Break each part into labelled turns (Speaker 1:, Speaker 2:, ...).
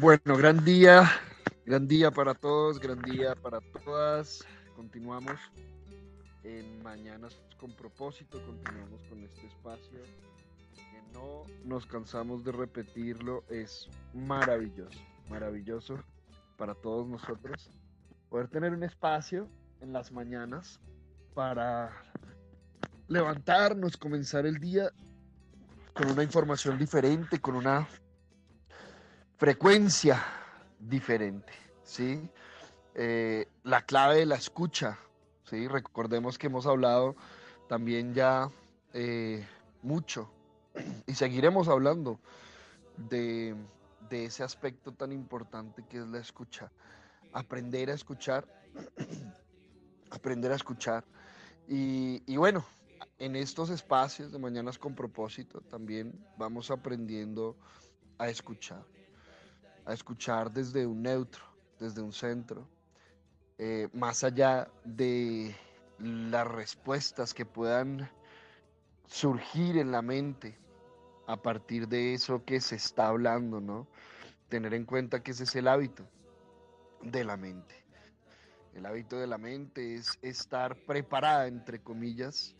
Speaker 1: Bueno, gran día, gran día para todos, gran día para todas. Continuamos en Mañanas con propósito, continuamos con este espacio que no nos cansamos de repetirlo, es maravilloso, maravilloso para todos nosotros poder tener un espacio en las mañanas para levantarnos, comenzar el día con una información diferente, con una frecuencia diferente, ¿sí? Eh, la clave de la escucha, ¿sí? Recordemos que hemos hablado también ya eh, mucho y seguiremos hablando de, ese aspecto tan importante que es la escucha. Aprender a escuchar, aprender a escuchar. Y bueno, en estos espacios de Mañanas con propósito también vamos aprendiendo a escuchar a escuchar desde un neutro, desde un centro, eh, más allá de las respuestas que puedan surgir en la mente a partir de eso que se está hablando, ¿no? Tener en cuenta que ese es el hábito de la mente. El hábito de la mente es estar preparada, entre comillas,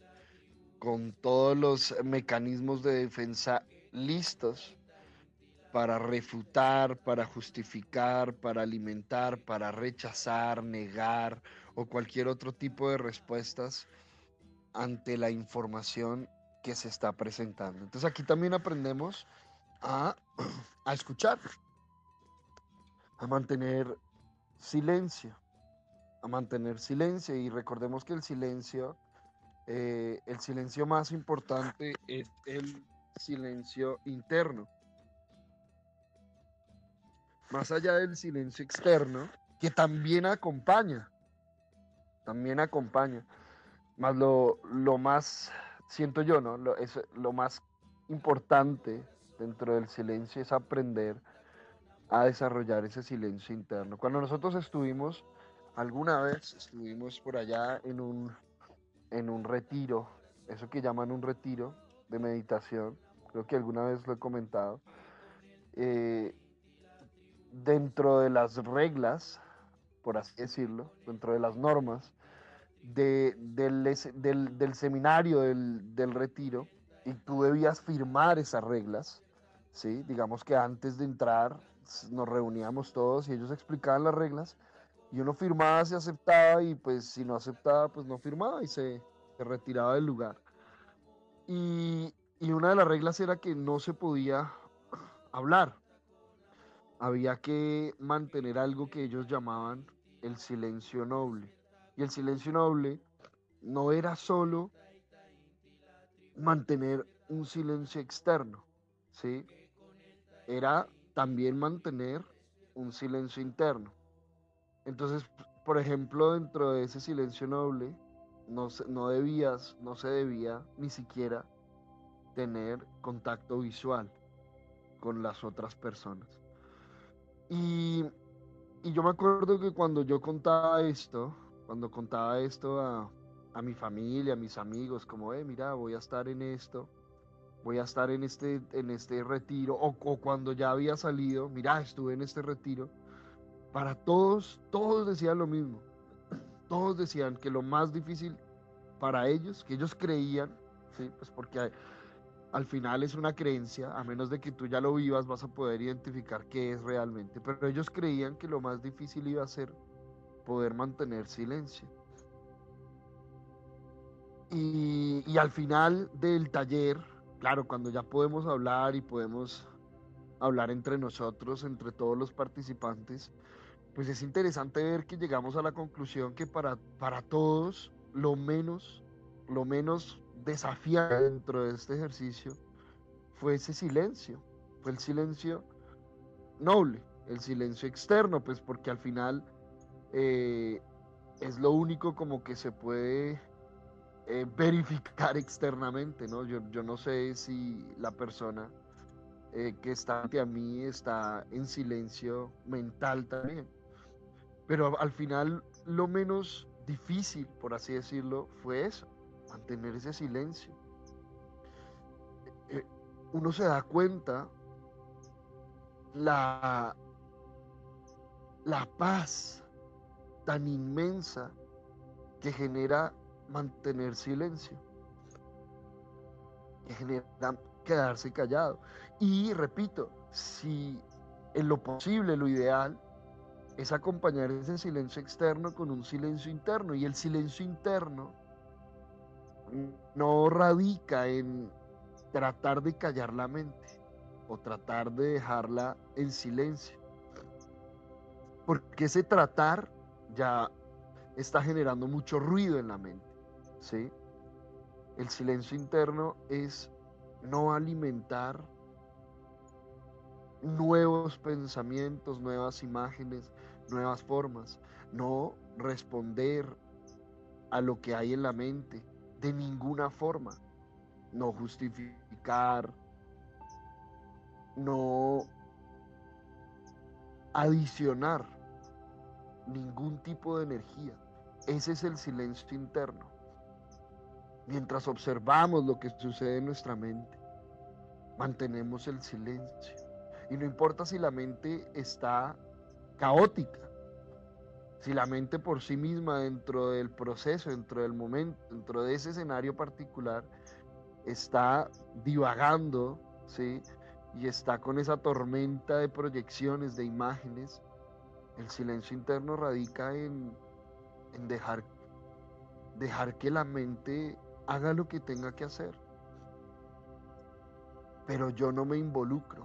Speaker 1: con todos los mecanismos de defensa listos para refutar, para justificar, para alimentar, para rechazar, negar o cualquier otro tipo de respuestas ante la información que se está presentando. Entonces aquí también aprendemos a, escuchar, a mantener silencio, a mantener silencio y recordemos que el silencio, eh, el silencio más importante es el silencio interno más allá del silencio externo, que también acompaña, también acompaña. Más lo, más, siento yo, ¿no? Lo, es, lo más importante dentro del silencio es aprender a desarrollar ese silencio interno. Cuando nosotros estuvimos, alguna vez estuvimos por allá en un, en un retiro, eso que llaman un retiro de meditación, creo que alguna vez lo he comentado, eh, dentro de las reglas, por así decirlo, dentro de las normas de, del, seminario del, retiro, y tú debías firmar esas reglas, ¿sí? Digamos que antes de entrar nos reuníamos todos y ellos explicaban las reglas, y uno firmaba si aceptaba, y pues si no aceptaba, pues no firmaba y se, retiraba del lugar. Y, y una de las reglas era que no se podía hablar, había que mantener algo que ellos llamaban el silencio noble. Y el silencio noble no era solo mantener un silencio externo, ¿sí? Era también mantener un silencio interno. Entonces, por ejemplo, dentro de ese silencio noble, no, no debías, no se debía ni siquiera tener contacto visual con las otras personas. Y, yo me acuerdo que cuando yo contaba esto, cuando contaba esto a, mi familia, a mis amigos, como, eh, mira, voy a estar en esto, voy a estar en este, en este retiro, o, o, cuando ya había salido, mira, estuve en este retiro, para todos, todos decían lo mismo. Todos decían que lo más difícil para ellos, que ellos creían, ¿sí? pues porque al final es una creencia, a menos de que tú ya lo vivas vas a poder identificar qué es realmente. Pero ellos creían que lo más difícil iba a ser poder mantener silencio. Y, al final del taller, claro, cuando ya podemos hablar y podemos hablar entre nosotros, entre todos los participantes, pues es interesante ver que llegamos a la conclusión que para, para todos lo menos, lo menos desafiante dentro de este ejercicio fue ese silencio, fue el silencio noble, el silencio externo, pues porque al final eh, es lo único como que se puede eh, verificar externamente, ¿no? Yo, yo, no sé si la persona eh, que está ante a mí está en silencio mental también, pero al final lo menos difícil, por así decirlo, fue eso mantener ese silencio. Eh, uno se da cuenta la, la paz tan inmensa que genera mantener silencio, que genera quedarse callado. Y repito, si en lo posible, lo ideal, es acompañar ese silencio externo con un silencio interno. Y el silencio interno no radica en tratar de callar la mente o tratar de dejarla en silencio. Porque ese tratar ya está generando mucho ruido en la mente. ¿sí? El silencio interno es no alimentar nuevos pensamientos, nuevas imágenes, nuevas formas, no responder a lo que hay en la mente de ninguna forma, no justificar, no adicionar ningún tipo de energía. Ese es el silencio interno. Mientras observamos lo que sucede en nuestra mente, mantenemos el silencio. Y no importa si la mente está caótica, si la mente por sí misma dentro del proceso, dentro del momento, dentro de ese escenario particular, está divagando, ¿sí? Y está con esa tormenta de proyecciones, de imágenes, el silencio interno radica en, dejar, dejar que la mente haga lo que tenga que hacer. Pero yo no me involucro.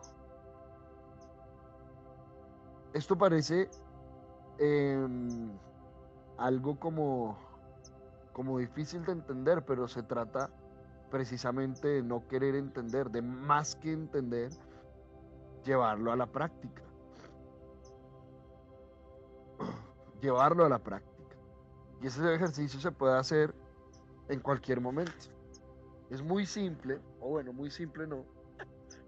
Speaker 1: Esto parece em, algo como, como difícil de entender, pero se trata precisamente de no querer entender, de más que entender, llevarlo a la práctica. Llevarlo a la práctica. Y ese ejercicio se puede hacer en cualquier momento. Es muy simple, o bueno, muy simple no,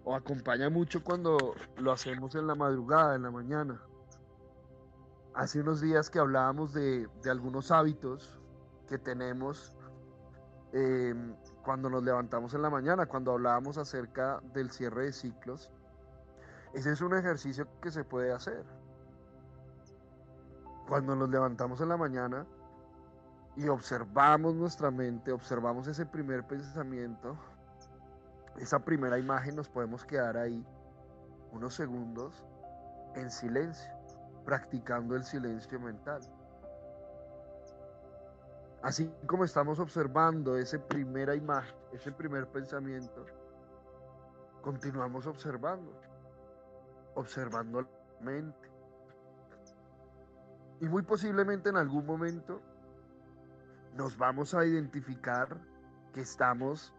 Speaker 1: o acompaña mucho cuando lo hacemos en la madrugada, en la mañana. Hace unos días que hablábamos de, algunos hábitos que tenemos em, cuando nos levantamos en la mañana, cuando hablábamos acerca del cierre de ciclos. Ese es un ejercicio que se puede hacer. Cuando nos levantamos en la mañana y observamos nuestra mente, observamos ese primer pensamiento, esa primera imagen nos podemos quedar ahí unos segundos en silencio, practicando el silencio mental. Así como estamos observando esa primera imagen, ese primer pensamiento, continuamos observando, observando la mente. Y muy posiblemente en algún momento nos vamos a identificar que estamos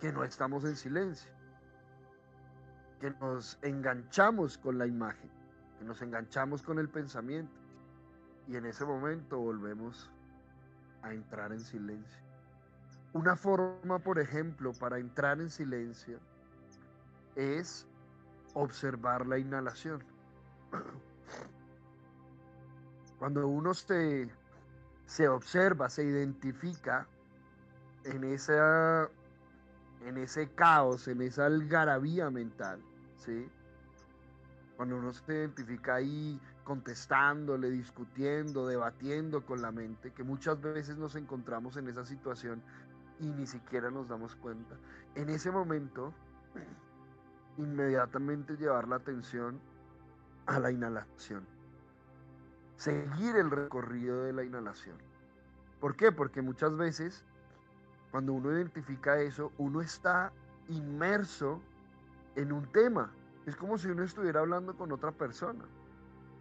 Speaker 1: que no estamos en silencio, que nos enganchamos con la imagen, que nos enganchamos con el pensamiento y en ese momento volvemos a entrar en silencio. Una forma, por ejemplo, para entrar en silencio es observar la inhalación. Cuando uno se, se observa, se identifica en esa en ese caos, en esa algarabía mental, ¿sí? Cuando uno se identifica ahí contestándole, discutiendo, debatiendo con la mente, que muchas veces nos encontramos en esa situación y ni siquiera nos damos cuenta. En ese momento, inmediatamente llevar la atención a la inhalación. Seguir el recorrido de la inhalación. ¿Por qué? Porque muchas veces cuando uno identifica eso, uno está inmerso en un tema. Es como si uno estuviera hablando con otra persona.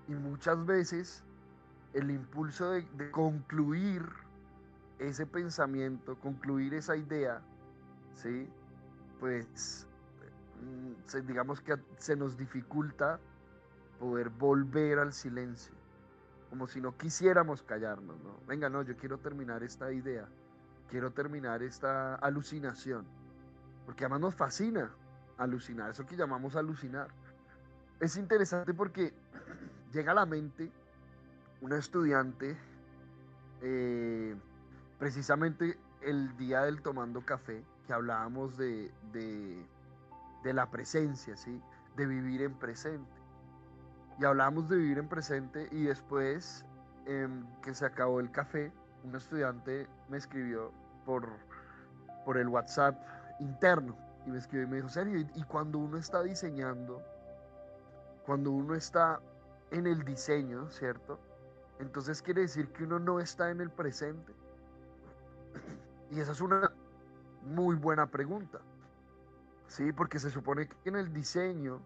Speaker 1: Y muchas veces el impulso de, concluir ese pensamiento, concluir esa idea, ¿sí? Pues mm, digamos que se nos dificulta poder volver al silencio, como si no quisiéramos callarnos, ¿no? Venga, no, yo quiero terminar esta idea quiero terminar esta alucinación, porque además nos fascina alucinar, eso que llamamos alucinar. Es interesante porque llega a la mente una estudiante, eh, precisamente el día del tomando café, que hablábamos de, de, la presencia, ¿sí? de vivir en presente. y hablamos de vivir en presente y después em, que se acabó el café, un estudiante me escribió por, por el WhatsApp interno y me escribió y me dijo, Sergio, y cuando uno está diseñando, cuando uno está en el diseño, ¿cierto? Entonces quiere decir que uno no está en el presente. Y esa es una muy buena pregunta. Sí, porque se supone que en el diseño,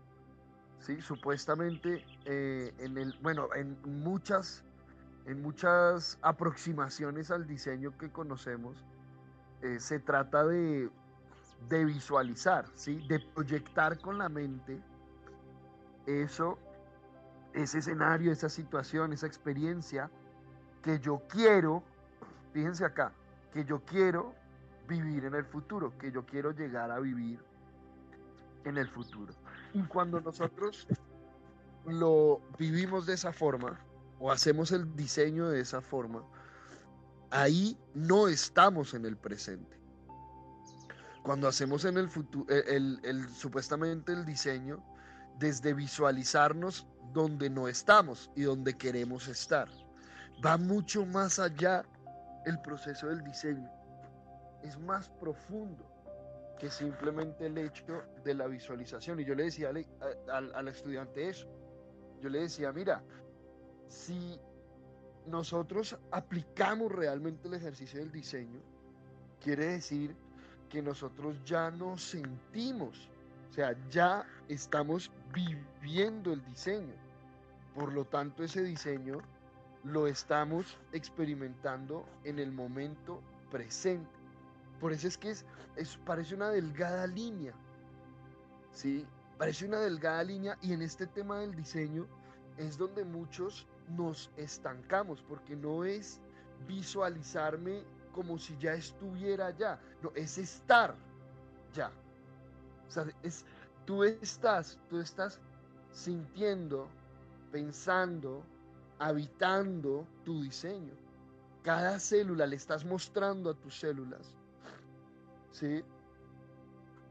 Speaker 1: sí, supuestamente eh, en el, bueno, en muchas, en muchas aproximaciones al diseño que conocemos, eh, se trata de, de visualizar, sí, de proyectar con la mente eso, ese escenario, esa situación, esa experiencia que yo quiero, fíjense acá, que yo quiero vivir en el futuro, que yo quiero llegar a vivir en el futuro. Y cuando nosotros lo vivimos de esa forma o hacemos el diseño de esa forma, ahí no estamos en el presente. Cuando hacemos en el futuro, el, el, supuestamente el diseño, desde visualizarnos donde no estamos y donde queremos estar. Va mucho más allá el proceso del diseño. Es más profundo que simplemente el hecho de la visualización. Y yo le decía al, al estudiante eso. Yo le decía, mira, si nosotros aplicamos realmente el ejercicio del diseño, quiere decir que nosotros ya nos sentimos o sea, ya estamos viviendo el diseño. Por lo tanto, ese diseño lo estamos experimentando en el momento presente. Por eso es que es, parece una delgada línea. ¿Sí? Parece una delgada línea y en este tema del diseño es donde muchos nos estancamos porque no es visualizarme como si ya estuviera allá, no, es estar ya. O sea, es, tú estás, tú estás sintiendo, pensando, habitando tu diseño. Cada célula le estás mostrando a tus células, ¿sí?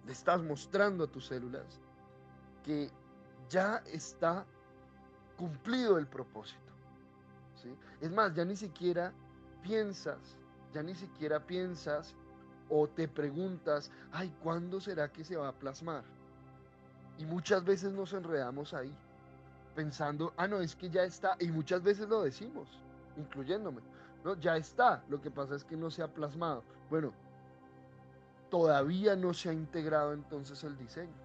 Speaker 1: Le estás mostrando a tus células que ya está cumplido el propósito. ¿sí? Es más, ya ni siquiera piensas, ya ni siquiera piensas o te preguntas, ay, ¿cuándo será que se va a plasmar? Y muchas veces nos enredamos ahí, pensando, ah, no, es que ya está, y muchas veces lo decimos, incluyéndome, ¿no? Ya está, lo que pasa es que no se ha plasmado. Bueno, todavía no se ha integrado entonces el diseño.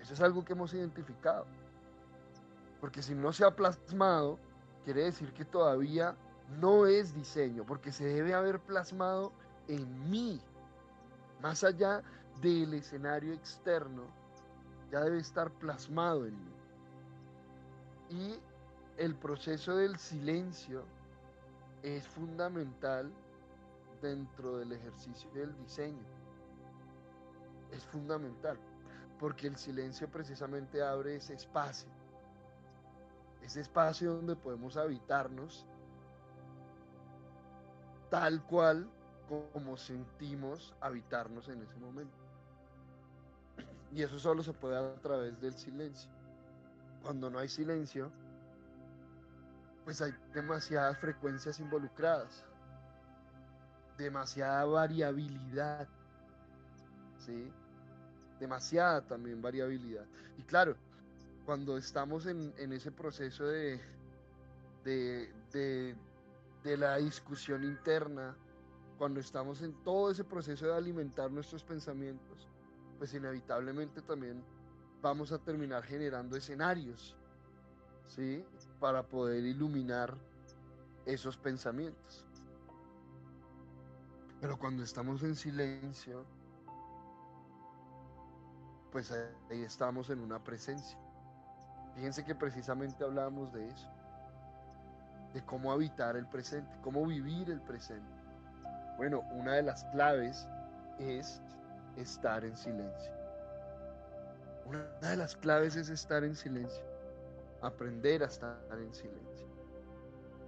Speaker 1: Eso es algo que hemos identificado. Porque si no se ha plasmado, quiere decir que todavía no es diseño, porque se debe haber plasmado en mí, más allá del escenario externo, ya debe estar plasmado en mí. Y el proceso del silencio es fundamental dentro del ejercicio del diseño. Es fundamental, porque el silencio precisamente abre ese espacio, ese espacio donde podemos habitarnos tal cual como sentimos habitarnos en ese momento. Y eso solo se puede a través del silencio. Cuando no hay silencio, pues hay demasiadas frecuencias involucradas, demasiada variabilidad, ¿sí? Demasiada también variabilidad. Y claro, cuando estamos en, ese proceso de, de la discusión interna, cuando estamos en todo ese proceso de alimentar nuestros pensamientos, pues inevitablemente también vamos a terminar generando escenarios, ¿sí? Para poder iluminar esos pensamientos. Pero cuando estamos en silencio, pues ahí estamos en una presencia. Fíjense que precisamente hablábamos de eso, de cómo habitar el presente, cómo vivir el presente. Bueno, una de las claves es estar en silencio. Una de las claves es estar en silencio. Aprender a estar en silencio.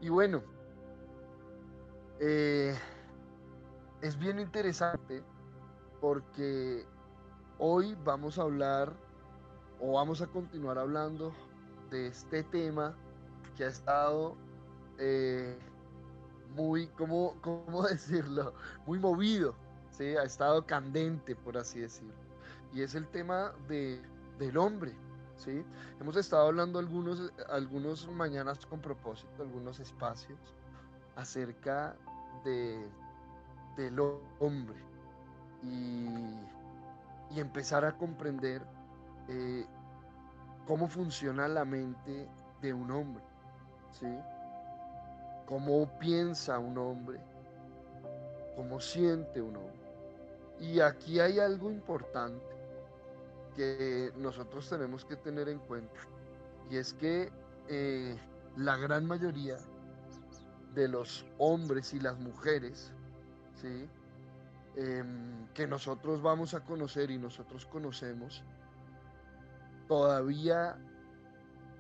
Speaker 1: Y bueno, eh, es bien interesante porque hoy vamos a hablar o vamos a continuar hablando de este tema que ha estado eh, muy, ¿cómo, ¿cómo decirlo? Muy movido, ¿sí? Ha estado candente, por así decirlo. Y es el tema de, del hombre, ¿sí? Hemos estado hablando algunos, algunos mañanas con propósito, algunos espacios, acerca de, del hombre y, y empezar a comprender eh, cómo funciona la mente de un hombre, ¿sí? Cómo piensa un hombre, cómo siente un hombre. Y aquí hay algo importante que nosotros tenemos que tener en cuenta, y es que eh, la gran mayoría de los hombres y las mujeres, ¿sí? Em, que nosotros vamos a conocer y nosotros conocemos, todavía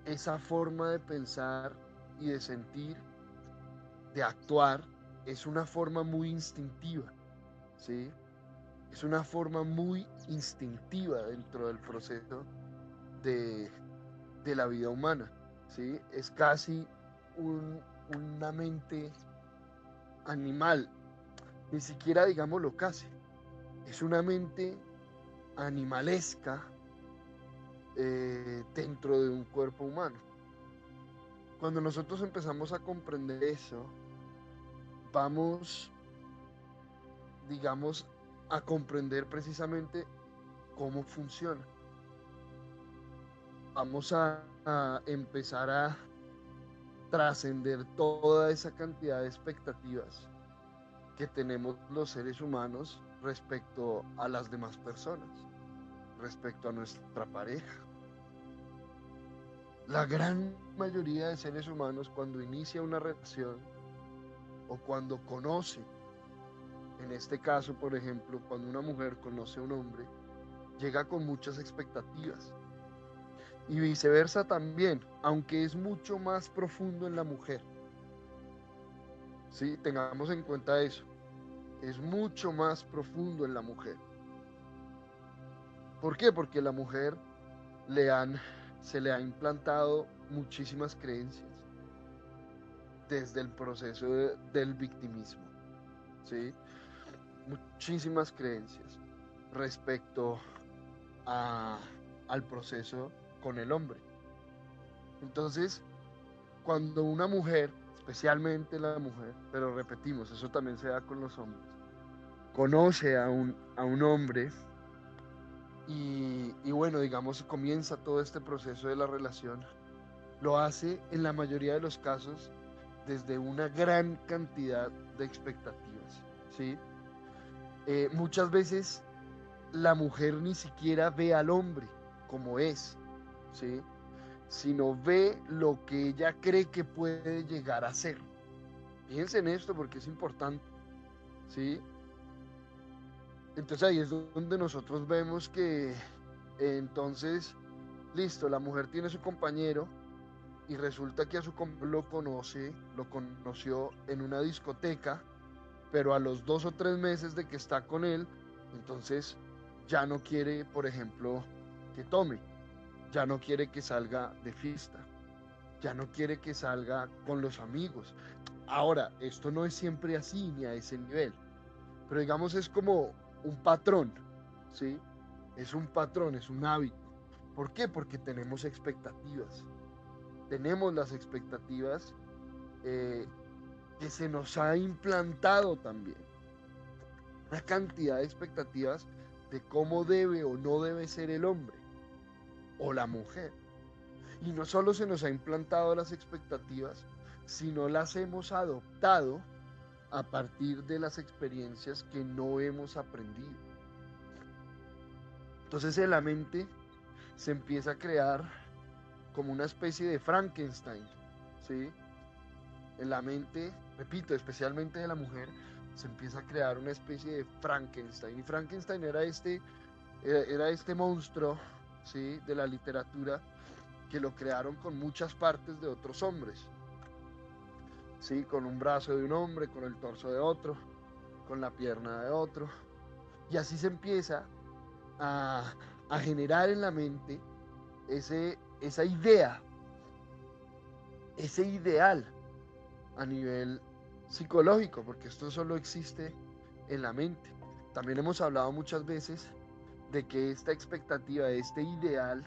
Speaker 1: esa forma de pensar y de sentir, de actuar, es una forma muy instintiva, ¿sí? Es una forma muy instintiva dentro del proceso de, de la vida humana, ¿sí? Es casi una mente animal, ni siquiera digámoslo casi, es una mente animalesca eh, dentro de un cuerpo humano. Cuando nosotros empezamos a comprender eso, vamos, digamos, a comprender precisamente cómo funciona. Vamos a, empezar a trascender toda esa cantidad de expectativas que tenemos los seres humanos respecto a las demás personas respecto a nuestra pareja. La gran mayoría de seres humanos cuando inicia una relación o cuando conoce, en este caso por ejemplo, cuando una mujer conoce a un hombre, llega con muchas expectativas. Y viceversa también, aunque es mucho más profundo en la mujer. Sí, tengamos en cuenta eso. Es mucho más profundo en la mujer. ¿Por qué? Porque la mujer le han, se le ha implantado muchísimas creencias desde el proceso del victimismo, ¿sí? Muchísimas creencias respecto al proceso con el hombre. Entonces, cuando una mujer, especialmente la mujer, pero repetimos, eso también se da con los hombres, conoce a un, a un hombre y, bueno, digamos, comienza todo este proceso de la relación. Lo hace en la mayoría de los casos desde una gran cantidad de expectativas, ¿sí? Eh, muchas veces la mujer ni siquiera ve al hombre como es, ¿sí? Sino ve lo que ella cree que puede llegar a ser. Fíjense en esto porque es importante, ¿sí? Entonces ahí es donde nosotros vemos que entonces, listo, la mujer tiene su compañero y resulta que a su lo conoce, lo conoció en una discoteca, pero a los dos o tres meses de que está con él, entonces ya no quiere, por ejemplo, que tome, ya no quiere que salga de fiesta, ya no quiere que salga con los amigos. Ahora, esto no es siempre así ni a ese nivel, pero digamos es como un patrón, ¿sí? Es un patrón, es un hábito. ¿Por qué? Porque tenemos expectativas. Tenemos las expectativas eh, que se nos ha implantado también. Una cantidad de expectativas de cómo debe o no debe ser el hombre o la mujer. Y no solo se nos ha implantado las expectativas, sino las hemos adoptado a partir de las experiencias que no hemos aprendido. Entonces en la mente se empieza a crear como una especie de Frankenstein, ¿sí? En la mente, repito, especialmente de la mujer, se empieza a crear una especie de Frankenstein. Y Frankenstein era este, era este monstruo, ¿sí? De la literatura que lo crearon con muchas partes de otros hombres. ¿sí? Con un brazo de un hombre, con el torso de otro, con la pierna de otro. Y así se empieza a, generar en la mente ese, esa idea ese ideal a nivel psicológico, porque esto solo existe en la mente. También hemos hablado muchas veces de que esta expectativa, este ideal,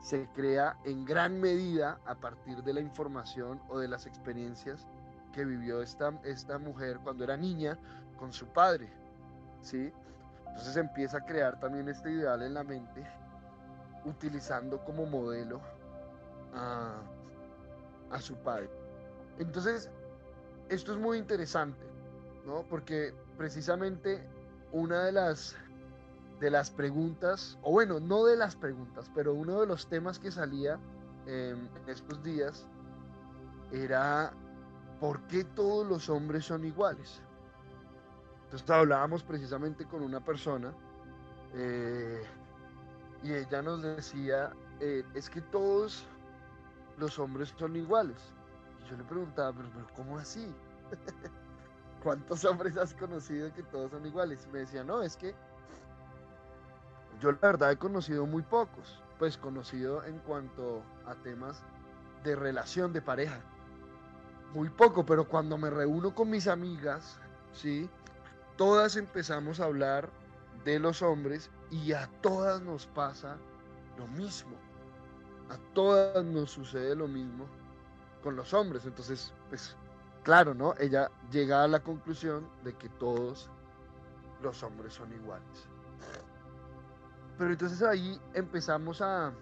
Speaker 1: se crea en gran medida a partir de la información o de las experiencias que vivió esta, esta mujer cuando era niña con su padre. ¿sí? Entonces empieza a crear también este ideal en la mente, utilizando como modelo a, a su padre. Entonces, esto es muy interesante, ¿no? Porque precisamente una de las de las preguntas, o bueno, no de las preguntas, pero uno de los temas que salía en estos días era ¿por qué todos los hombres son iguales? Entonces hablábamos precisamente con una persona eh, y ella nos decía, eh, es que todos los hombres son iguales. Y yo le preguntaba, pero, pero ¿cómo así? ¿Cuántos hombres has conocido que todos son iguales? Me decía, no, es que yo la verdad he conocido muy pocos, pues conocido en cuanto a temas de relación de pareja. Muy poco, pero cuando me reúno con mis amigas, ¿sí? Todas empezamos a hablar de los hombres y a todas nos pasa lo mismo. A todas nos sucede lo mismo con los hombres. Entonces, pues claro, ¿no? Ella llega a la conclusión de que todos los hombres son iguales. Pero entonces ahí empezamos a,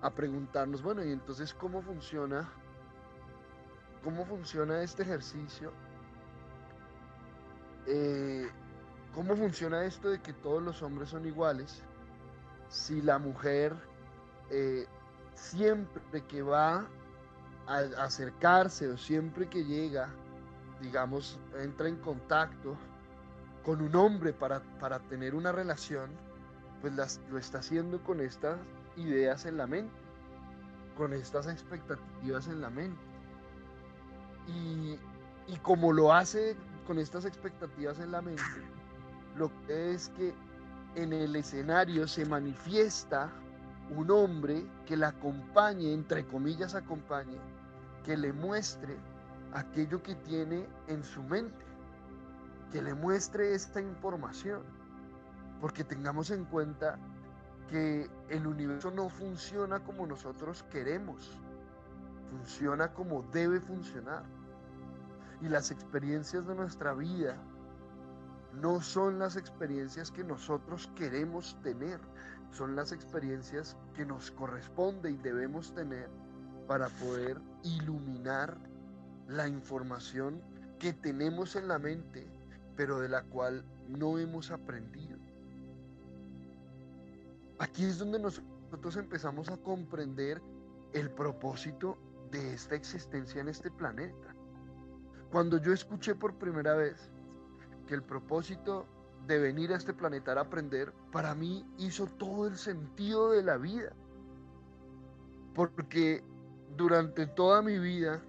Speaker 1: a preguntarnos, bueno, y entonces cómo funciona, cómo funciona este ejercicio, eh, cómo funciona esto de que todos los hombres son iguales, si la mujer eh, siempre que va acercarse o siempre que llega, digamos, entra en contacto con un hombre para, para tener una relación, pues lo está haciendo con estas ideas en la mente, con estas expectativas en la mente. Y, y como lo hace con estas expectativas en la mente, lo que es que en el escenario se manifiesta un hombre que la acompañe, entre comillas acompañe, que le muestre aquello que tiene en su mente, que le muestre esta información, porque tengamos en cuenta que el universo no funciona como nosotros queremos, funciona como debe funcionar. Y las experiencias de nuestra vida no son las experiencias que nosotros queremos tener, son las experiencias que nos corresponde y debemos tener para poder iluminar la información que tenemos en la mente, pero de la cual no hemos aprendido. Aquí es donde nosotros empezamos a comprender el propósito de esta existencia en este planeta. Cuando yo escuché por primera vez que el propósito de venir a este planeta era aprender, para mí hizo todo el sentido de la vida. Porque durante toda mi vida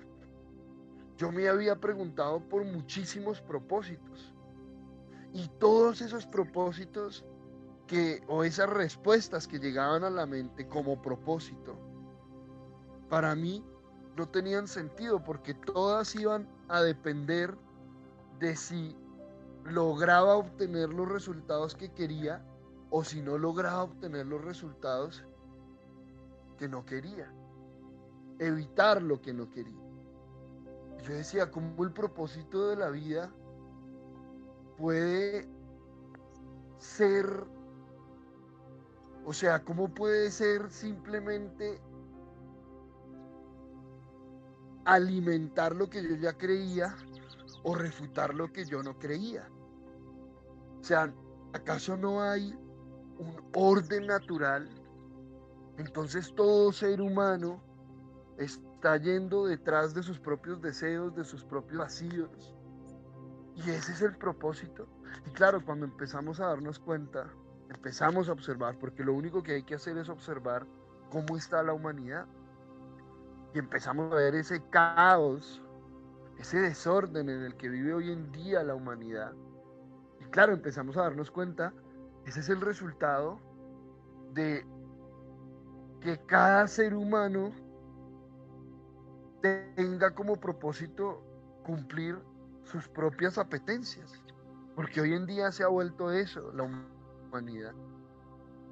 Speaker 1: yo me había preguntado por muchísimos propósitos. Y todos esos propósitos que, o esas respuestas que llegaban a la mente como propósito, para mí no tenían sentido porque todas iban a depender de si lograba obtener los resultados que quería o si no lograba obtener los resultados que no quería evitar lo que no quería. Yo decía, ¿cómo el propósito de la vida puede ser, o sea, cómo puede ser simplemente alimentar lo que yo ya creía o refutar lo que yo no creía? O sea, ¿acaso no hay un orden natural? Entonces todo ser humano está yendo detrás de sus propios deseos, de sus propios vacíos. Y ese es el propósito. Y claro, cuando empezamos a darnos cuenta, empezamos a observar, porque lo único que hay que hacer es observar cómo está la humanidad. Y empezamos a ver ese caos, ese desorden en el que vive hoy en día la humanidad. Claro, empezamos a darnos cuenta, ese es el resultado de que cada ser humano tenga como propósito cumplir sus propias apetencias. Porque hoy en día se ha vuelto eso, la humanidad.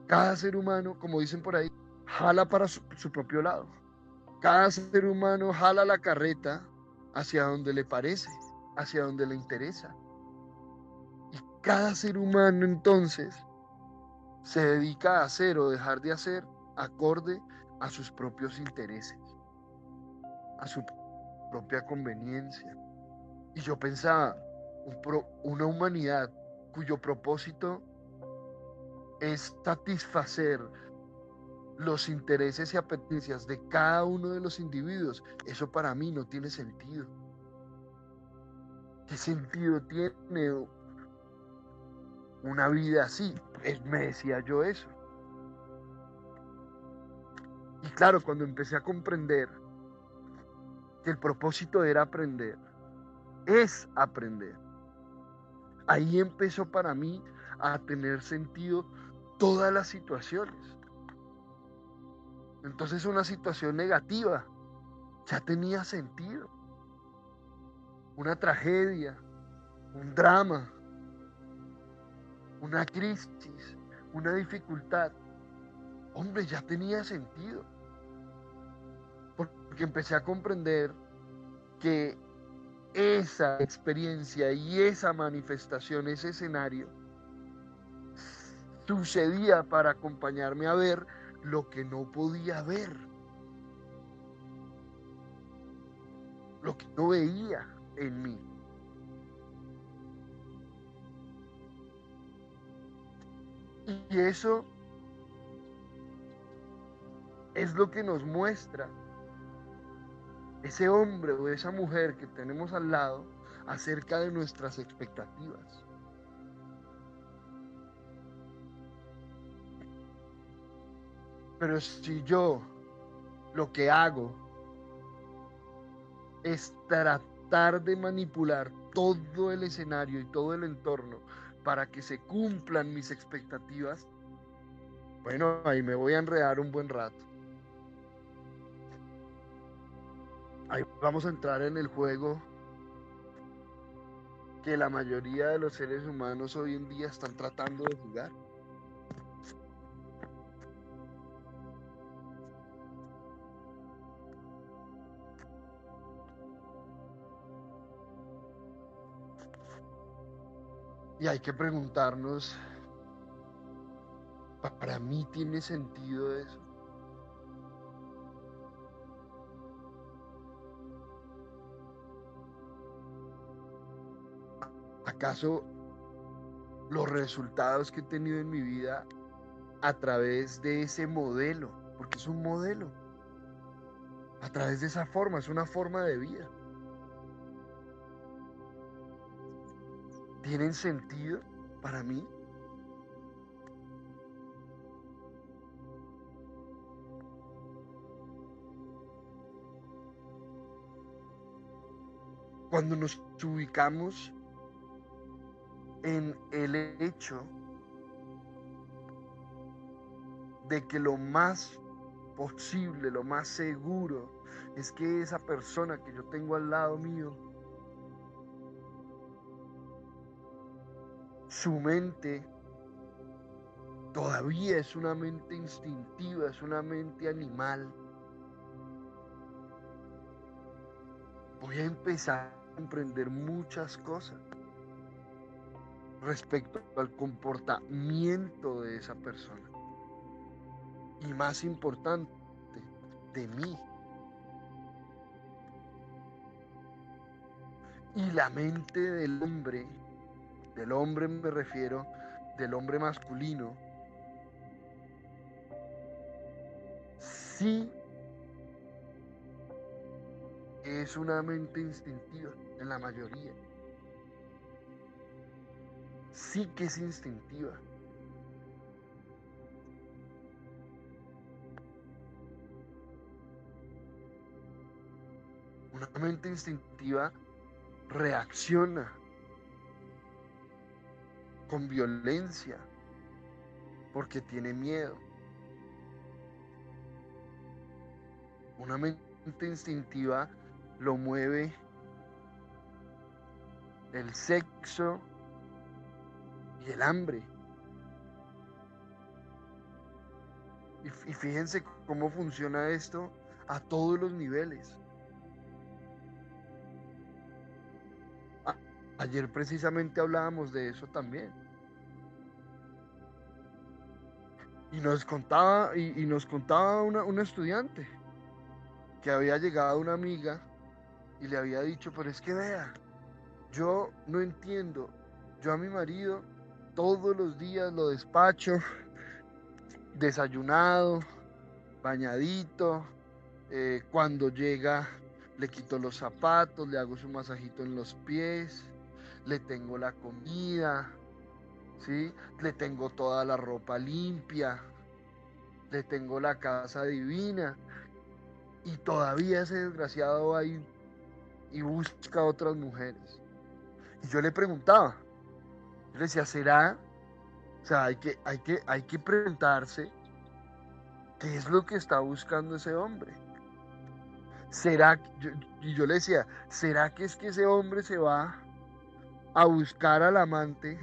Speaker 1: Cada ser humano, como dicen por ahí, jala para su, su propio lado. Cada ser humano jala la carreta hacia donde le parece, hacia donde le interesa. Cada ser humano entonces se dedica a hacer o dejar de hacer acorde a sus propios intereses, a su propia conveniencia. Y yo pensaba, una humanidad cuyo propósito es satisfacer los intereses y apetencias de cada uno de los individuos, eso para mí no tiene sentido. ¿Qué sentido tiene una vida así? Me decía yo eso. Y claro, cuando empecé a comprender que el propósito era aprender, es aprender, ahí empezó para mí a tener sentido todas las situaciones. Entonces una situación negativa ya tenía sentido. Una tragedia, un drama, una crisis, una dificultad. Hombre, ya tenía sentido. Porque empecé a comprender que esa experiencia y esa manifestación, ese escenario, sucedía para acompañarme a ver lo que no podía ver, lo que no veía en mí. Y eso es lo que nos muestra ese hombre o esa mujer que tenemos al lado acerca de nuestras expectativas. Pero si yo lo que hago es tratar de manipular todo el escenario y todo el entorno para que se cumplan mis expectativas, bueno, ahí me voy a enredar un buen rato. Ahí vamos a entrar en el juego que la mayoría de los seres humanos hoy en día están tratando de jugar. Y hay que preguntarnos, ¿para mí tiene sentido eso? ¿Acaso los resultados que he tenido en mi vida a través de ese modelo, porque es un modelo, a través de esa forma, es una forma de vida? Tienen sentido para mí? Cuando nos ubicamos en el hecho de que lo más posible, lo más seguro, es que esa persona que yo tengo al lado mío su mente todavía es una mente instintiva, es una mente animal. Voy a empezar a emprender muchas cosas respecto al comportamiento de esa persona. Y más importante, de mí. Y la mente del hombre del hombre me refiero, del hombre masculino, sí es una mente instintiva en la mayoría. Sí que es instintiva. Una mente instintiva reacciona con violencia, porque tiene miedo. Una mente instintiva lo mueve el sexo y el hambre. Y, fíjense cómo funciona esto a todos los niveles. Ayer precisamente hablábamos de eso también. Y nos contaba, y, nos contaba una, estudiante que había llegado una amiga y le había dicho, pero es que vea, yo no entiendo, yo a mi marido todos los días lo despacho, desayunado, bañadito, eh, cuando llega le quito los zapatos, le hago su masajito en los pies, le tengo la comida, ¿sí? Le tengo toda la ropa limpia, le tengo la casa divina. Y todavía ese desgraciado va y, y busca a otras mujeres. Y yo le preguntaba, yo le decía, ¿será? O sea, hay que, hay que, hay que preguntarse qué es lo que está buscando ese hombre. ¿Será, y yo le decía, ¿será que es que ese hombre se va a buscar al amante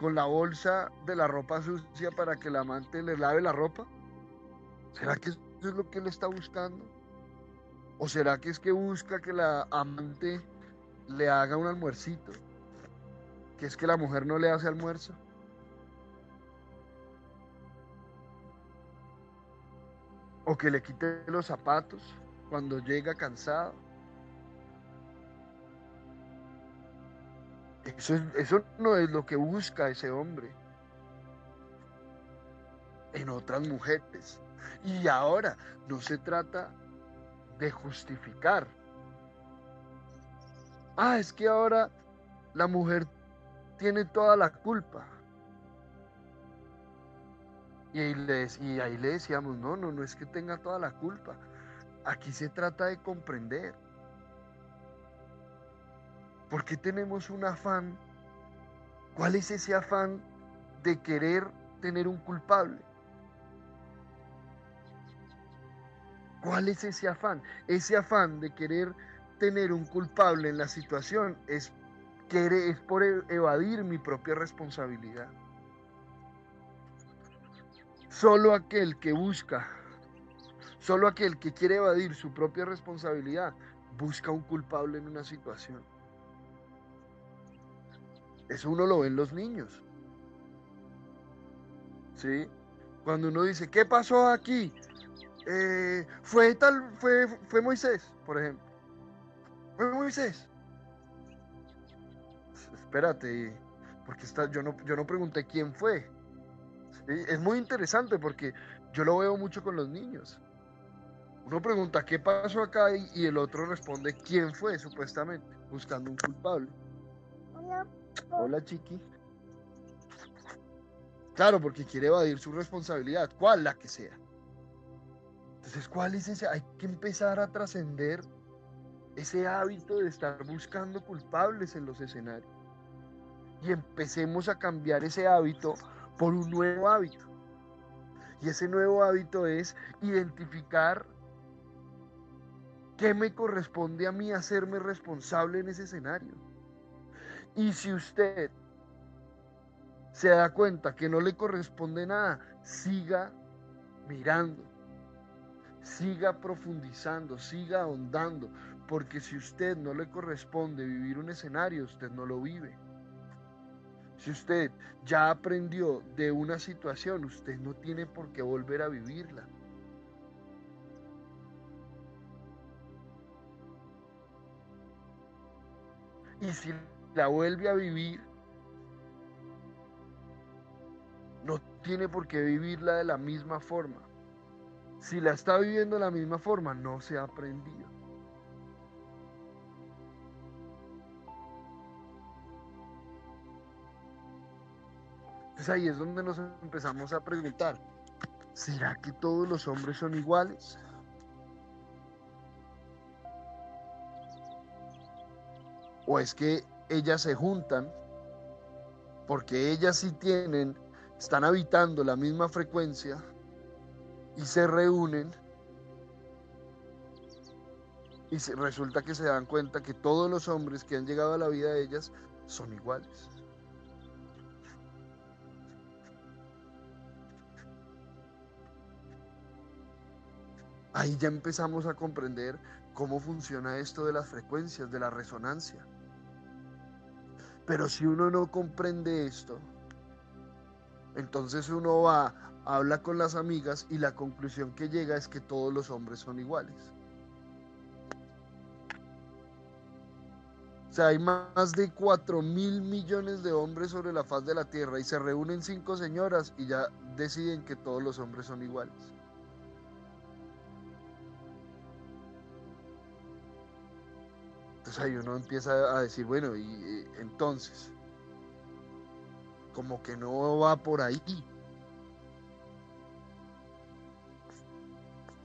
Speaker 1: con la bolsa de la ropa sucia para que el amante le lave la ropa? ¿Será que eso es lo que él está buscando? ¿O será que es que busca que la amante le haga un almuercito? ¿Que es que la mujer no le hace almuerzo? ¿O que le quite los zapatos cuando llega cansado? Eso, eso no es lo que busca ese hombre en otras mujeres. Y ahora no se trata de justificar. Ah, es que ahora la mujer tiene toda la culpa. Y le, y ahí le decíamos, no, no, no es que tenga toda la culpa. Aquí se trata de comprender. ¿Por qué tenemos un afán? ¿Cuál es ese afán de querer tener un culpable? ¿Cuál es ese afán? Ese afán de querer tener un culpable en la situación es, es por e, evadir mi propia responsabilidad. Solo aquel que busca, solo aquel que quiere evadir su propia responsabilidad, busca un culpable en una situación. Eso uno lo ve en los niños. ¿Sí? Cuando uno dice, ¿qué pasó aquí? Eh, fue tal, fue, fue Moisés, por ejemplo. Fue Moisés. Espérate, porque está, yo, no, yo no pregunté quién fue. Es muy interesante porque yo lo veo mucho con los niños. Uno pregunta qué pasó acá y, el otro responde quién fue, supuestamente, buscando un culpable. Hola, chiqui. Claro, porque quiere evadir su responsabilidad, cual la que sea. Entonces, ¿cuál es ese? Hay que empezar a trascender ese hábito de estar buscando culpables en los escenarios. Y empecemos a cambiar ese hábito por un nuevo hábito. Y ese nuevo hábito es identificar qué me corresponde a mí hacerme responsable en ese escenario. Y si usted se da cuenta que no le corresponde nada, siga mirando siga profundizando, siga ahondando, porque si usted no le corresponde vivir un escenario, usted no lo vive. Si usted ya aprendió de una situación, usted no tiene por qué volver a vivirla. Y si la vuelve a vivir, no tiene por qué vivirla de la misma forma. Si la está viviendo de la misma forma, no se ha aprendido. Entonces ahí es donde nos empezamos a preguntar, ¿será que todos los hombres son iguales? ¿O es que ellas se juntan porque ellas sí tienen, están habitando la misma frecuencia y se reúnen Y resulta que se dan cuenta que todos los hombres que han llegado a la vida de ellas son iguales. Ahí ya empezamos a comprender cómo funciona esto de las frecuencias, de la resonancia. Pero si uno no comprende esto, entonces uno va, habla con las amigas y la conclusión que llega es que todos los hombres son iguales. O sea, hay más de 4 mil millones de hombres sobre la faz de la tierra y se reúnen cinco señoras y ya deciden que todos los hombres son iguales. Entonces ahí uno empieza a decir, bueno, y entonces, como que no va por ahí.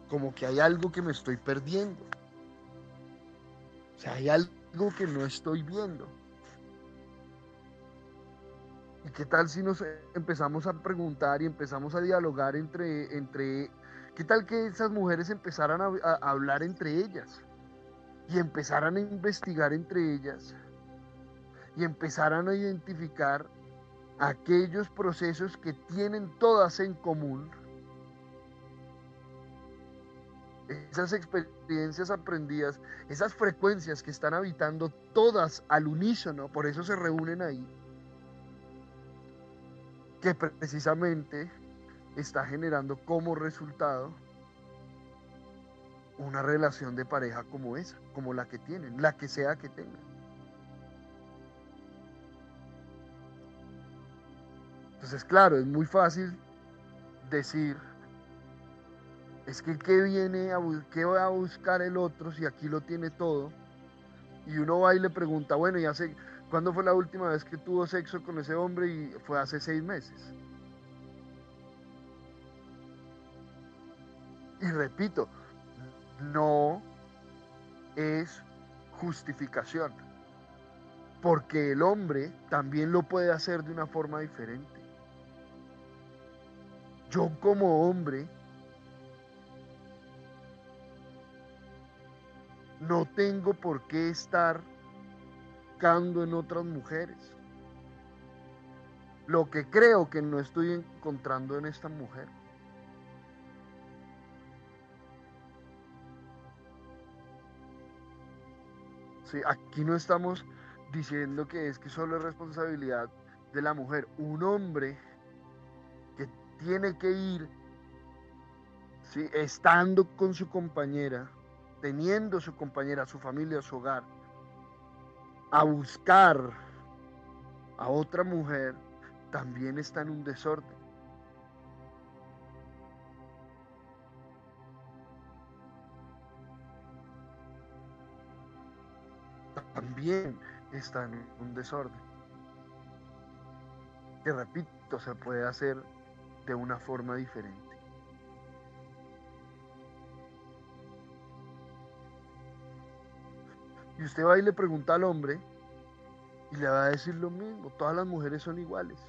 Speaker 1: Como que hay algo que me estoy perdiendo. O sea, hay algo que no estoy viendo. ¿Y qué tal si nos empezamos a preguntar y empezamos a dialogar entre, entre ¿qué tal que esas mujeres empezaran a hablar entre ellas? Y empezaran a investigar entre ellas y empezaran a identificar aquellos procesos que tienen todas en común, esas experiencias aprendidas, esas frecuencias que están habitando todas al unísono, por eso se reúnen ahí, que precisamente está generando como resultado una relación de pareja como esa, como la que tienen, la que sea que tengan. Entonces, claro, es muy fácil decir, es que ¿qué viene a, qué va a buscar el otro si aquí lo tiene todo? Y uno va y le pregunta, bueno, ya sé, ¿cuándo fue la última vez que tuvo sexo con ese hombre? Y fue hace seis meses. Y repito, no es justificación, porque el hombre también lo puede hacer de una forma diferente yo como hombre no tengo por qué estar buscando en otras mujeres. Lo que creo que no estoy encontrando en esta mujer. Aquí no estamos diciendo que es que solo es responsabilidad de la mujer. Un hombre tiene que ir estando con su compañera, teniendo su compañera, su familia, su hogar, a buscar a otra mujer, también está en un desorden. También está en un desorden. Que repito, se puede hacer de una forma diferente. Y usted va y le pregunta al hombre y le va a decir lo mismo, todas las mujeres son iguales.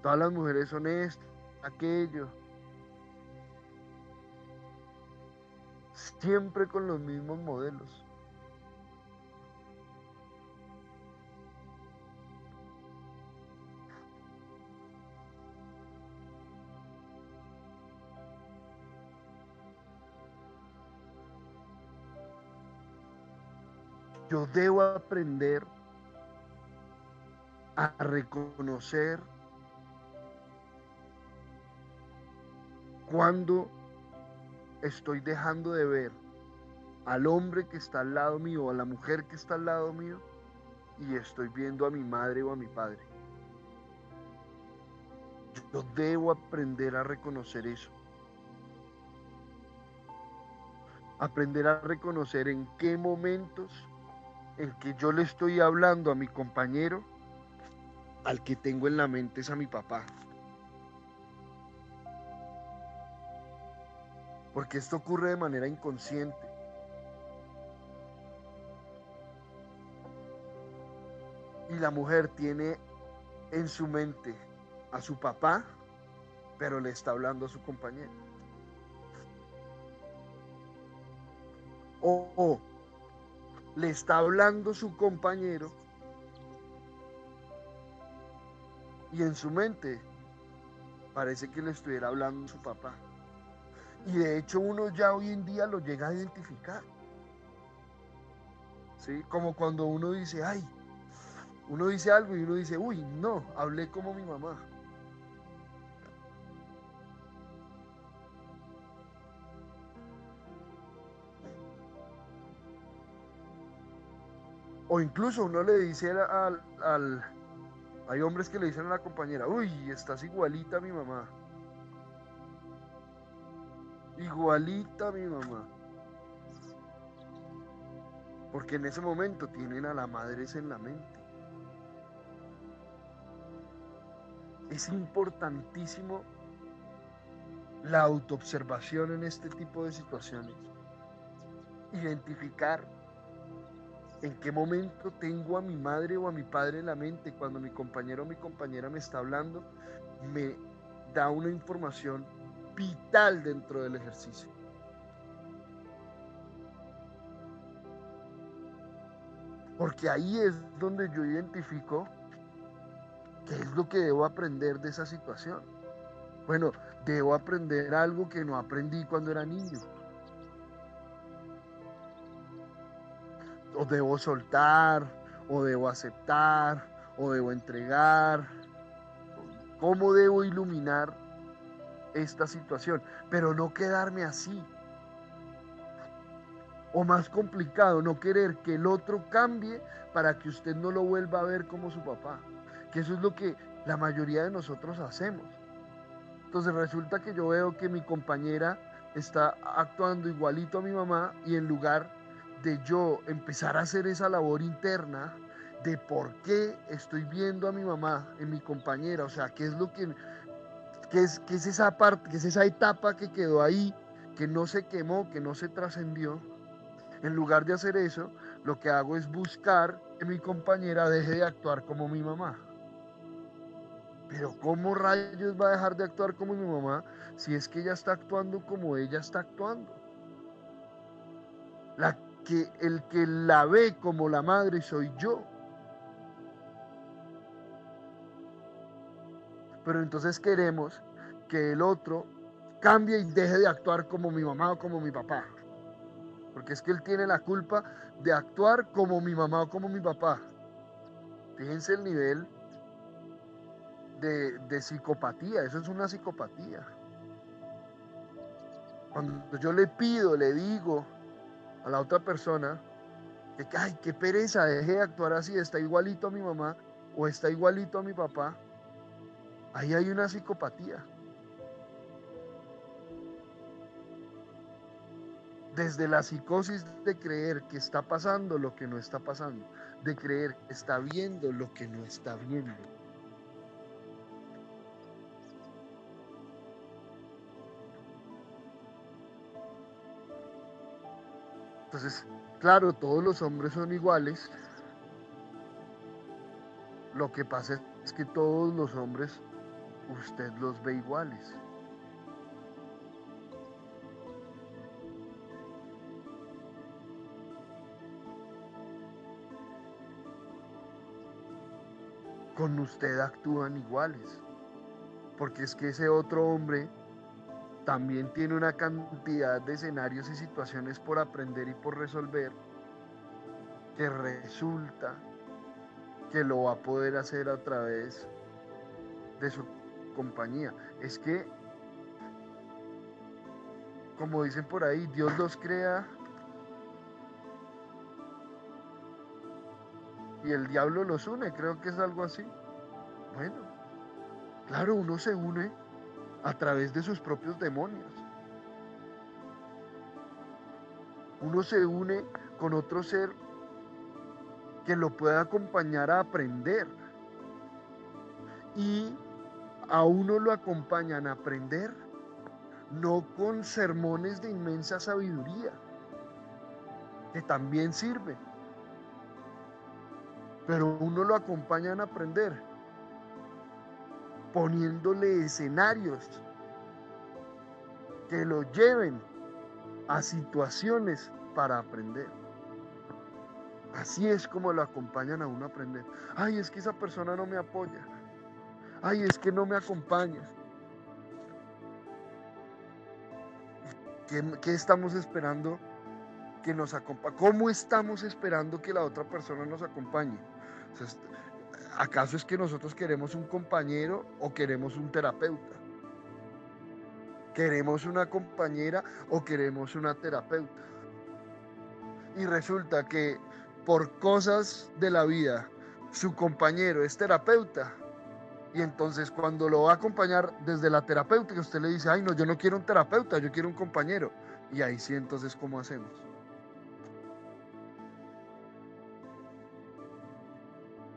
Speaker 1: Todas las mujeres son esto, aquello. Siempre con los mismos modelos. Yo debo aprender a reconocer cuando estoy dejando de ver al hombre que está al lado mío, a la mujer que está al lado mío, y estoy viendo a mi madre o a mi padre. Yo debo aprender a reconocer eso. Aprender a reconocer en qué momentos el que yo le estoy hablando a mi compañero, al que tengo en la mente es a mi papá. Porque esto ocurre de manera inconsciente. Y la mujer tiene en su mente a su papá, pero le está hablando a su compañero. o le está hablando su compañero y en su mente parece que le estuviera hablando su papá. Y de hecho uno ya hoy en día lo llega a identificar. ¿Sí? Como cuando uno dice, ay, uno dice algo y uno dice, uy, no, hablé como mi mamá. O incluso uno le dice al, al, Hay hombres que le dicen a la compañera, uy, estás igualita a mi mamá. Igualita a mi mamá. Porque en ese momento tienen a la madre en la mente. Es importantísimo la autoobservación en este tipo de situaciones. Identificar en qué momento tengo a mi madre o a mi padre en la mente cuando mi compañero o mi compañera me está hablando, me da una información vital dentro del ejercicio. Porque ahí es donde yo identifico qué es lo que debo aprender de esa situación. Bueno, debo aprender algo que no aprendí cuando era niño. O debo soltar, o debo aceptar, o debo entregar. ¿Cómo debo iluminar esta situación? Pero no quedarme así. O más complicado, no querer que el otro cambie para que usted no lo vuelva a ver como su papá. Que eso es lo que la mayoría de nosotros hacemos. Entonces resulta que yo veo que mi compañera está actuando igualito a mi mamá y en lugar de yo empezar a hacer esa labor interna de por qué estoy viendo a mi mamá en mi compañera, o sea, qué es lo que, qué es, qué es esa parte, qué es esa etapa que quedó ahí, que no se quemó, que no se trascendió. En lugar de hacer eso, lo que hago es buscar que mi compañera deje de actuar como mi mamá. Pero ¿cómo rayos va a dejar de actuar como mi mamá si es que ella está actuando como ella está actuando? La que el que la ve como la madre soy yo. Pero entonces queremos que el otro cambie y deje de actuar como mi mamá o como mi papá. Porque es que él tiene la culpa de actuar como mi mamá o como mi papá. Fíjense el nivel de, de psicopatía, eso es una psicopatía. Cuando yo le pido, le digo, a la otra persona que, ay, qué pereza, deje de actuar así, está igualito a mi mamá o está igualito a mi papá, ahí hay una psicopatía. Desde la psicosis de creer que está pasando lo que no está pasando, de creer que está viendo lo que no está viendo. Entonces, claro, todos los hombres son iguales. Lo que pasa es que todos los hombres usted los ve iguales. Con usted actúan iguales. Porque es que ese otro hombre también tiene una cantidad de escenarios y situaciones por aprender y por resolver que resulta que lo va a poder hacer a través de su compañía. Es que, como dicen por ahí, Dios los crea y el diablo los une, creo que es algo así. Bueno, claro, uno se une a través de sus propios demonios. Uno se une con otro ser que lo pueda acompañar a aprender. Y a uno lo acompañan a aprender no con sermones de inmensa sabiduría, que también sirven, pero uno lo acompañan a aprender poniéndole escenarios que lo lleven a situaciones para aprender. Así es como lo acompañan a uno a aprender. Ay, es que esa persona no me apoya. Ay, es que no me acompaña. ¿Qué, estamos esperando que nos acompañe? ¿Cómo estamos esperando que la otra persona nos acompañe? ¿Acaso es que nosotros queremos un compañero o queremos un terapeuta? ¿Queremos una compañera o queremos una terapeuta? Y resulta que por cosas de la vida su compañero es terapeuta. Y entonces cuando lo va a acompañar desde la terapeuta, usted le dice, ay no, yo no quiero un terapeuta, yo quiero un compañero. Y ahí sí entonces, ¿cómo hacemos?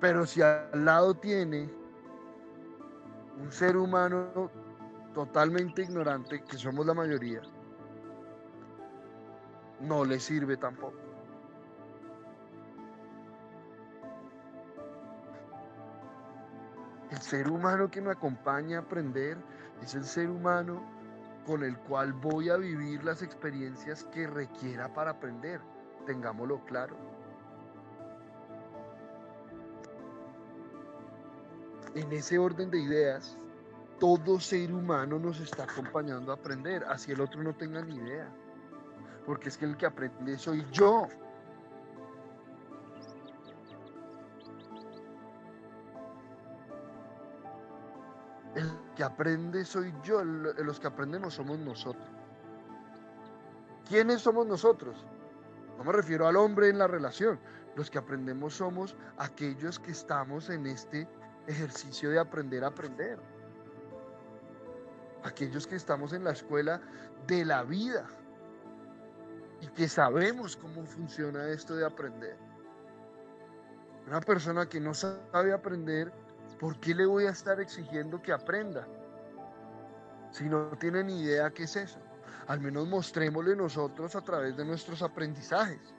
Speaker 1: Pero si al lado tiene un ser humano totalmente ignorante, que somos la mayoría, no le sirve tampoco. El ser humano que me acompaña a aprender es el ser humano con el cual voy a vivir las experiencias que requiera para aprender. Tengámoslo claro. En ese orden de ideas, todo ser humano nos está acompañando a aprender, así el otro no tenga ni idea. Porque es que el que aprende soy yo. El que aprende soy yo, los que aprendemos somos nosotros. ¿Quiénes somos nosotros? No me refiero al hombre en la relación. Los que aprendemos somos aquellos que estamos en este ejercicio de aprender a aprender aquellos que estamos en la escuela de la vida y que sabemos cómo funciona esto de aprender. Una persona que no sabe aprender, ¿por qué le voy a estar exigiendo que aprenda? Si no tiene ni idea qué es eso. Al menos mostrémosle nosotros a través de nuestros aprendizajes.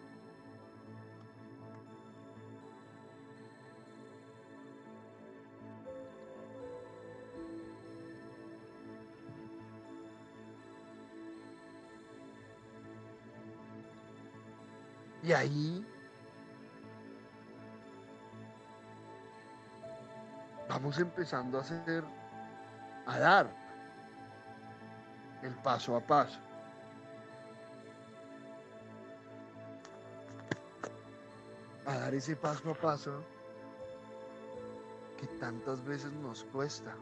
Speaker 1: Y ahí vamos empezando a hacer, a dar el paso a paso. A dar ese paso a paso que tantas veces nos cuesta.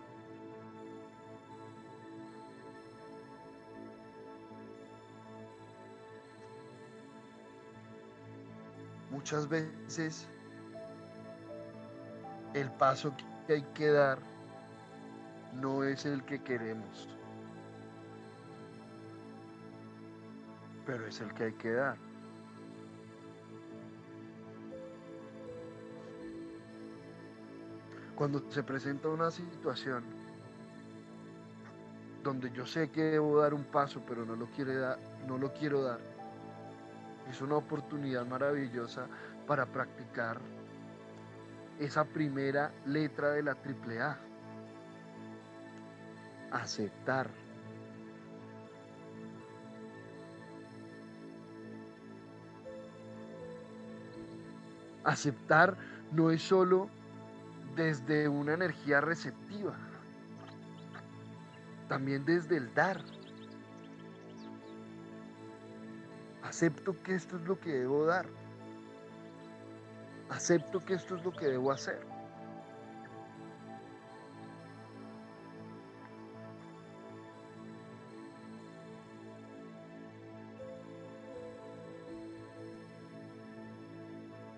Speaker 1: Muchas veces el paso que hay que dar no es el que queremos, pero es el que hay que dar. Cuando se presenta una situación donde yo sé que debo dar un paso, pero no lo, no lo quiero dar, es una oportunidad maravillosa para practicar esa primera letra de la triple A. Aceptar. Aceptar no es solo desde una energía receptiva, también desde el dar. Acepto que esto es lo que debo dar. Acepto que esto es lo que debo hacer.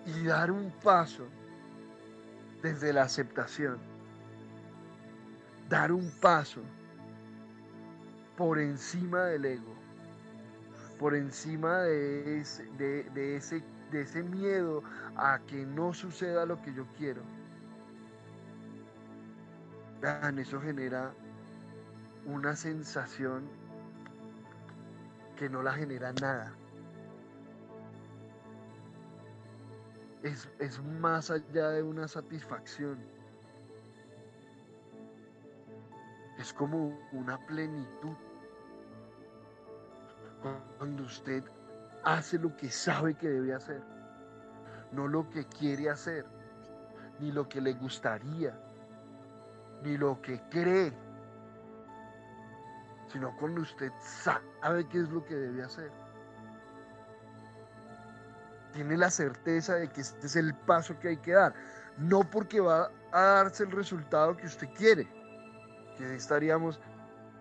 Speaker 1: Y dar un paso desde la aceptación. Dar un paso por encima del ego por encima de ese, miedo a que no suceda lo que yo quiero. eso genera una sensación que no la genera nada. Es más allá de una satisfacción. Es como una plenitud cuando usted hace lo que sabe que debe hacer, no lo que quiere hacer, ni lo que le gustaría, ni lo que cree, sino cuando usted sabe qué es lo que debe hacer. Tiene la certeza de que este es el paso que hay que dar, no porque va a darse el resultado que usted quiere, que estaríamos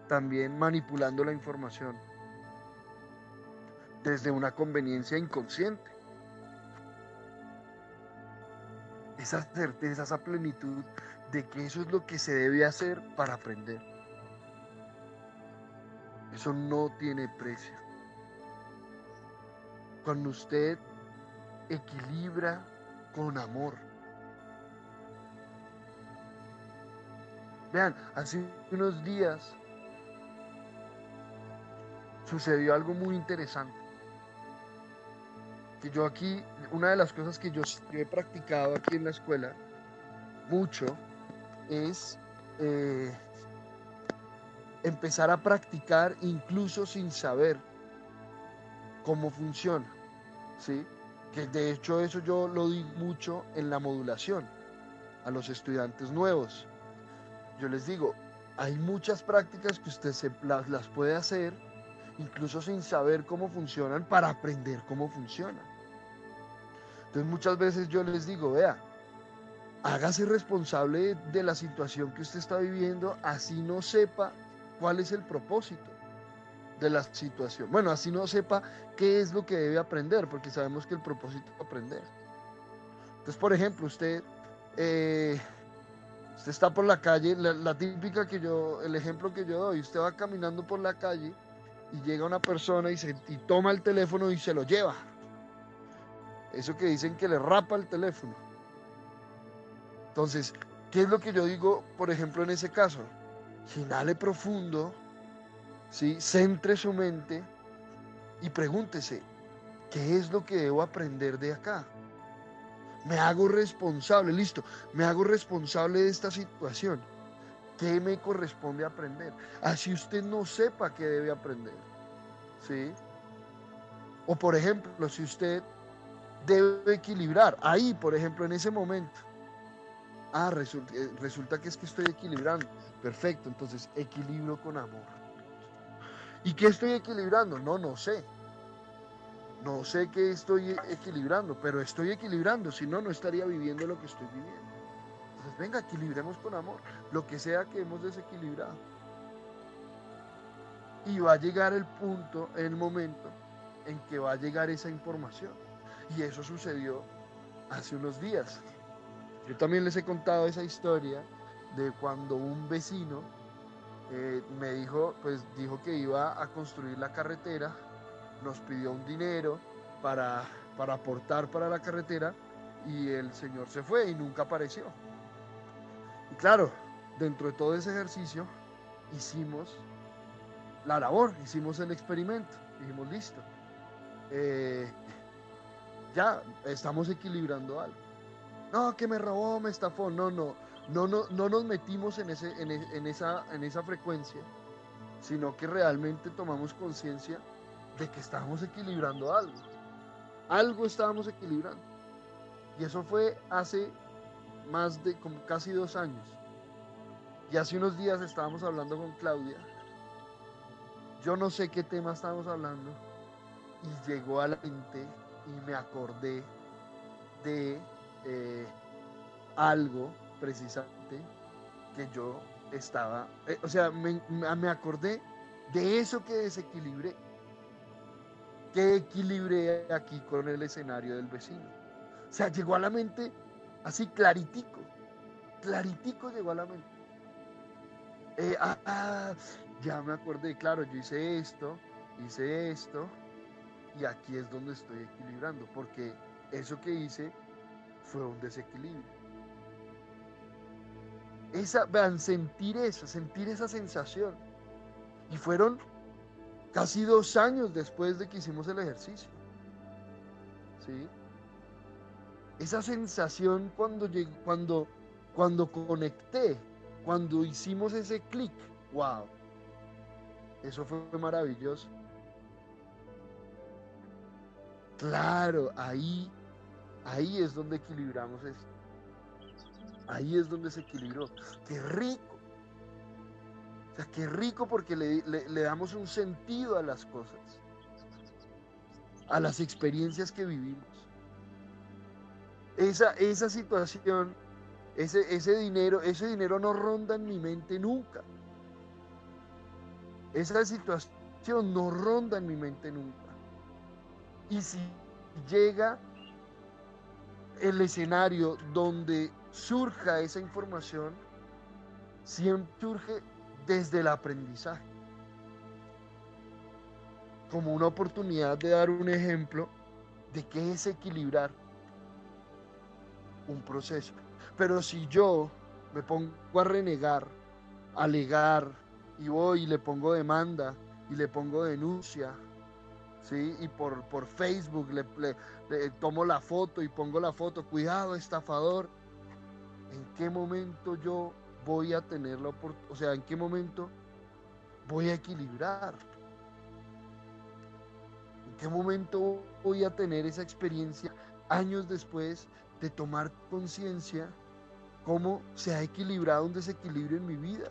Speaker 1: también manipulando la información desde una conveniencia inconsciente. Esa certeza, esa plenitud de que eso es lo que se debe hacer para aprender. Eso no tiene precio. Cuando usted equilibra con amor. Vean, hace unos días sucedió algo muy interesante. Yo aquí, una de las cosas que yo, he practicado aquí en la escuela mucho es eh, empezar a practicar incluso sin saber cómo funciona. ¿sí? Que de hecho eso yo lo di mucho en la modulación a los estudiantes nuevos. Yo les digo, hay muchas prácticas que usted se, las puede hacer incluso sin saber cómo funcionan, para aprender cómo funcionan. Entonces muchas veces yo les digo, vea, hágase responsable de la situación que usted está viviendo, así no sepa cuál es el propósito de la situación. Bueno, así no sepa qué es lo que debe aprender, porque sabemos que el propósito es aprender. Entonces, por ejemplo, usted, eh, usted está por la calle, la, la, típica que yo, el ejemplo que yo doy, usted va caminando por la calle y llega una persona y, se, y toma el teléfono y se lo lleva. Eso que dicen que le rapa el teléfono. Entonces, ¿qué es lo que yo digo, por ejemplo, en ese caso? Inhale profundo, ¿sí? centre su mente y pregúntese, ¿qué es lo que debo aprender de acá? Me hago responsable, listo, me hago responsable de esta situación. ¿Qué me corresponde aprender? Así usted no sepa qué debe aprender. ¿Sí? O por ejemplo, si usted debe equilibrar, ahí, por ejemplo, en ese momento, ah, resulta, eh, resulta que es que estoy equilibrando. Perfecto, entonces equilibro con amor. ¿Y qué estoy equilibrando? No, no sé. No sé qué estoy equilibrando, pero estoy equilibrando, si no, no estaría viviendo lo que estoy viviendo venga, equilibremos con amor lo que sea que hemos desequilibrado. Y va a llegar el punto, el momento en que va a llegar esa información. Y eso sucedió hace unos días. Yo también les he contado esa historia de cuando un vecino eh, me dijo, pues dijo que iba a construir la carretera, nos pidió un dinero para, para aportar para la carretera y el señor se fue y nunca apareció. Y claro, dentro de todo ese ejercicio hicimos la labor, hicimos el experimento, dijimos listo. Eh, ya estamos equilibrando algo. No, que me robó, me estafó. No, no, no, no, no nos metimos en, ese, en, en, esa, en esa frecuencia, sino que realmente tomamos conciencia de que estábamos equilibrando algo. Algo estábamos equilibrando. Y eso fue hace más de como casi dos años. Y hace unos días estábamos hablando con Claudia. Yo no sé qué tema estábamos hablando. Y llegó a la mente y me acordé de eh, algo precisamente que yo estaba, eh, o sea, me, me, acordé de eso que desequilibré, que equilibré aquí con el escenario del vecino. O sea, llegó a la mente Así claritico, claritico llegó a la mente. Eh, ah, ah, ya me acordé, claro, yo hice esto, hice esto, y aquí es donde estoy equilibrando, porque eso que hice fue un desequilibrio. Esa, vean, sentir eso, sentir esa sensación. Y fueron casi dos años después de que hicimos el ejercicio. ¿Sí? esa sensación cuando, cuando, cuando conecté, cuando hicimos ese clic, wow, eso fue maravilloso. Claro, ahí, ahí es donde equilibramos esto. Ahí es donde se equilibró. Qué rico. O sea, qué rico porque le, le damos un sentido a las cosas, a las experiencias que vivimos. Esa, esa situación, ese, ese dinero, ese dinero no ronda en mi mente nunca. Esa situación no ronda en mi mente nunca. Y si llega el escenario donde surja esa información, siempre surge desde el aprendizaje. Como una oportunidad de dar un ejemplo de qué es equilibrar un proceso. Pero si yo me pongo a renegar, a alegar, y voy y le pongo demanda y le pongo denuncia, ¿sí? Y por, por Facebook le, le tomo la foto y pongo la foto, cuidado, estafador. ¿En qué momento yo voy a tener la oportunidad? O sea, ¿en qué momento voy a equilibrar? ¿En qué momento voy a tener esa experiencia años después de tomar conciencia cómo se ha equilibrado un desequilibrio en mi vida.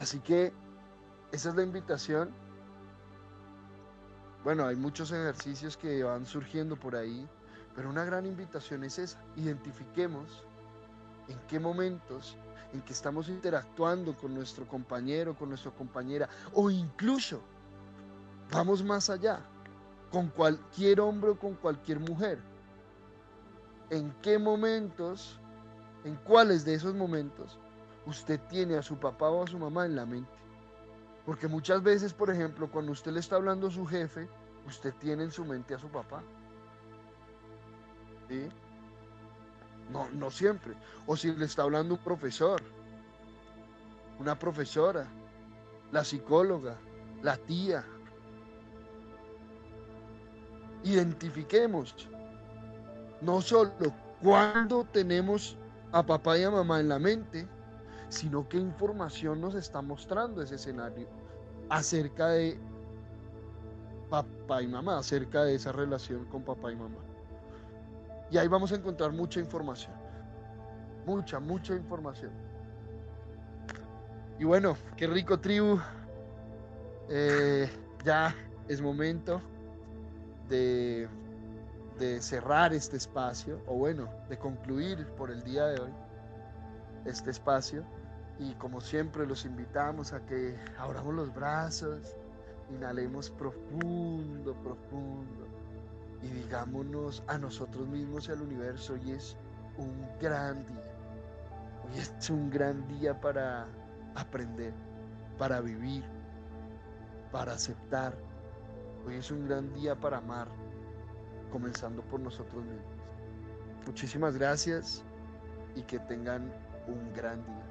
Speaker 1: Así que esa es la invitación. Bueno, hay muchos ejercicios que van surgiendo por ahí, pero una gran invitación es esa. Identifiquemos en qué momentos en que estamos interactuando con nuestro compañero, con nuestra compañera, o incluso vamos más allá, con cualquier hombre o con cualquier mujer. ¿En qué momentos, en cuáles de esos momentos usted tiene a su papá o a su mamá en la mente? Porque muchas veces, por ejemplo, cuando usted le está hablando a su jefe, usted tiene en su mente a su papá. ¿Sí? No, no siempre. O si le está hablando un profesor, una profesora, la psicóloga, la tía. Identifiquemos no solo cuando tenemos a papá y a mamá en la mente, sino qué información nos está mostrando ese escenario acerca de papá y mamá, acerca de esa relación con papá y mamá. Y ahí vamos a encontrar mucha información. Mucha, mucha información. Y bueno, qué rico tribu. Eh, ya es momento de, de cerrar este espacio, o bueno, de concluir por el día de hoy este espacio. Y como siempre los invitamos a que abramos los brazos, inhalemos profundo, profundo y digámonos a nosotros mismos y al universo, hoy es un gran día. Hoy es un gran día para aprender, para vivir, para aceptar. Hoy es un gran día para amar, comenzando por nosotros mismos. Muchísimas gracias y que tengan un gran día.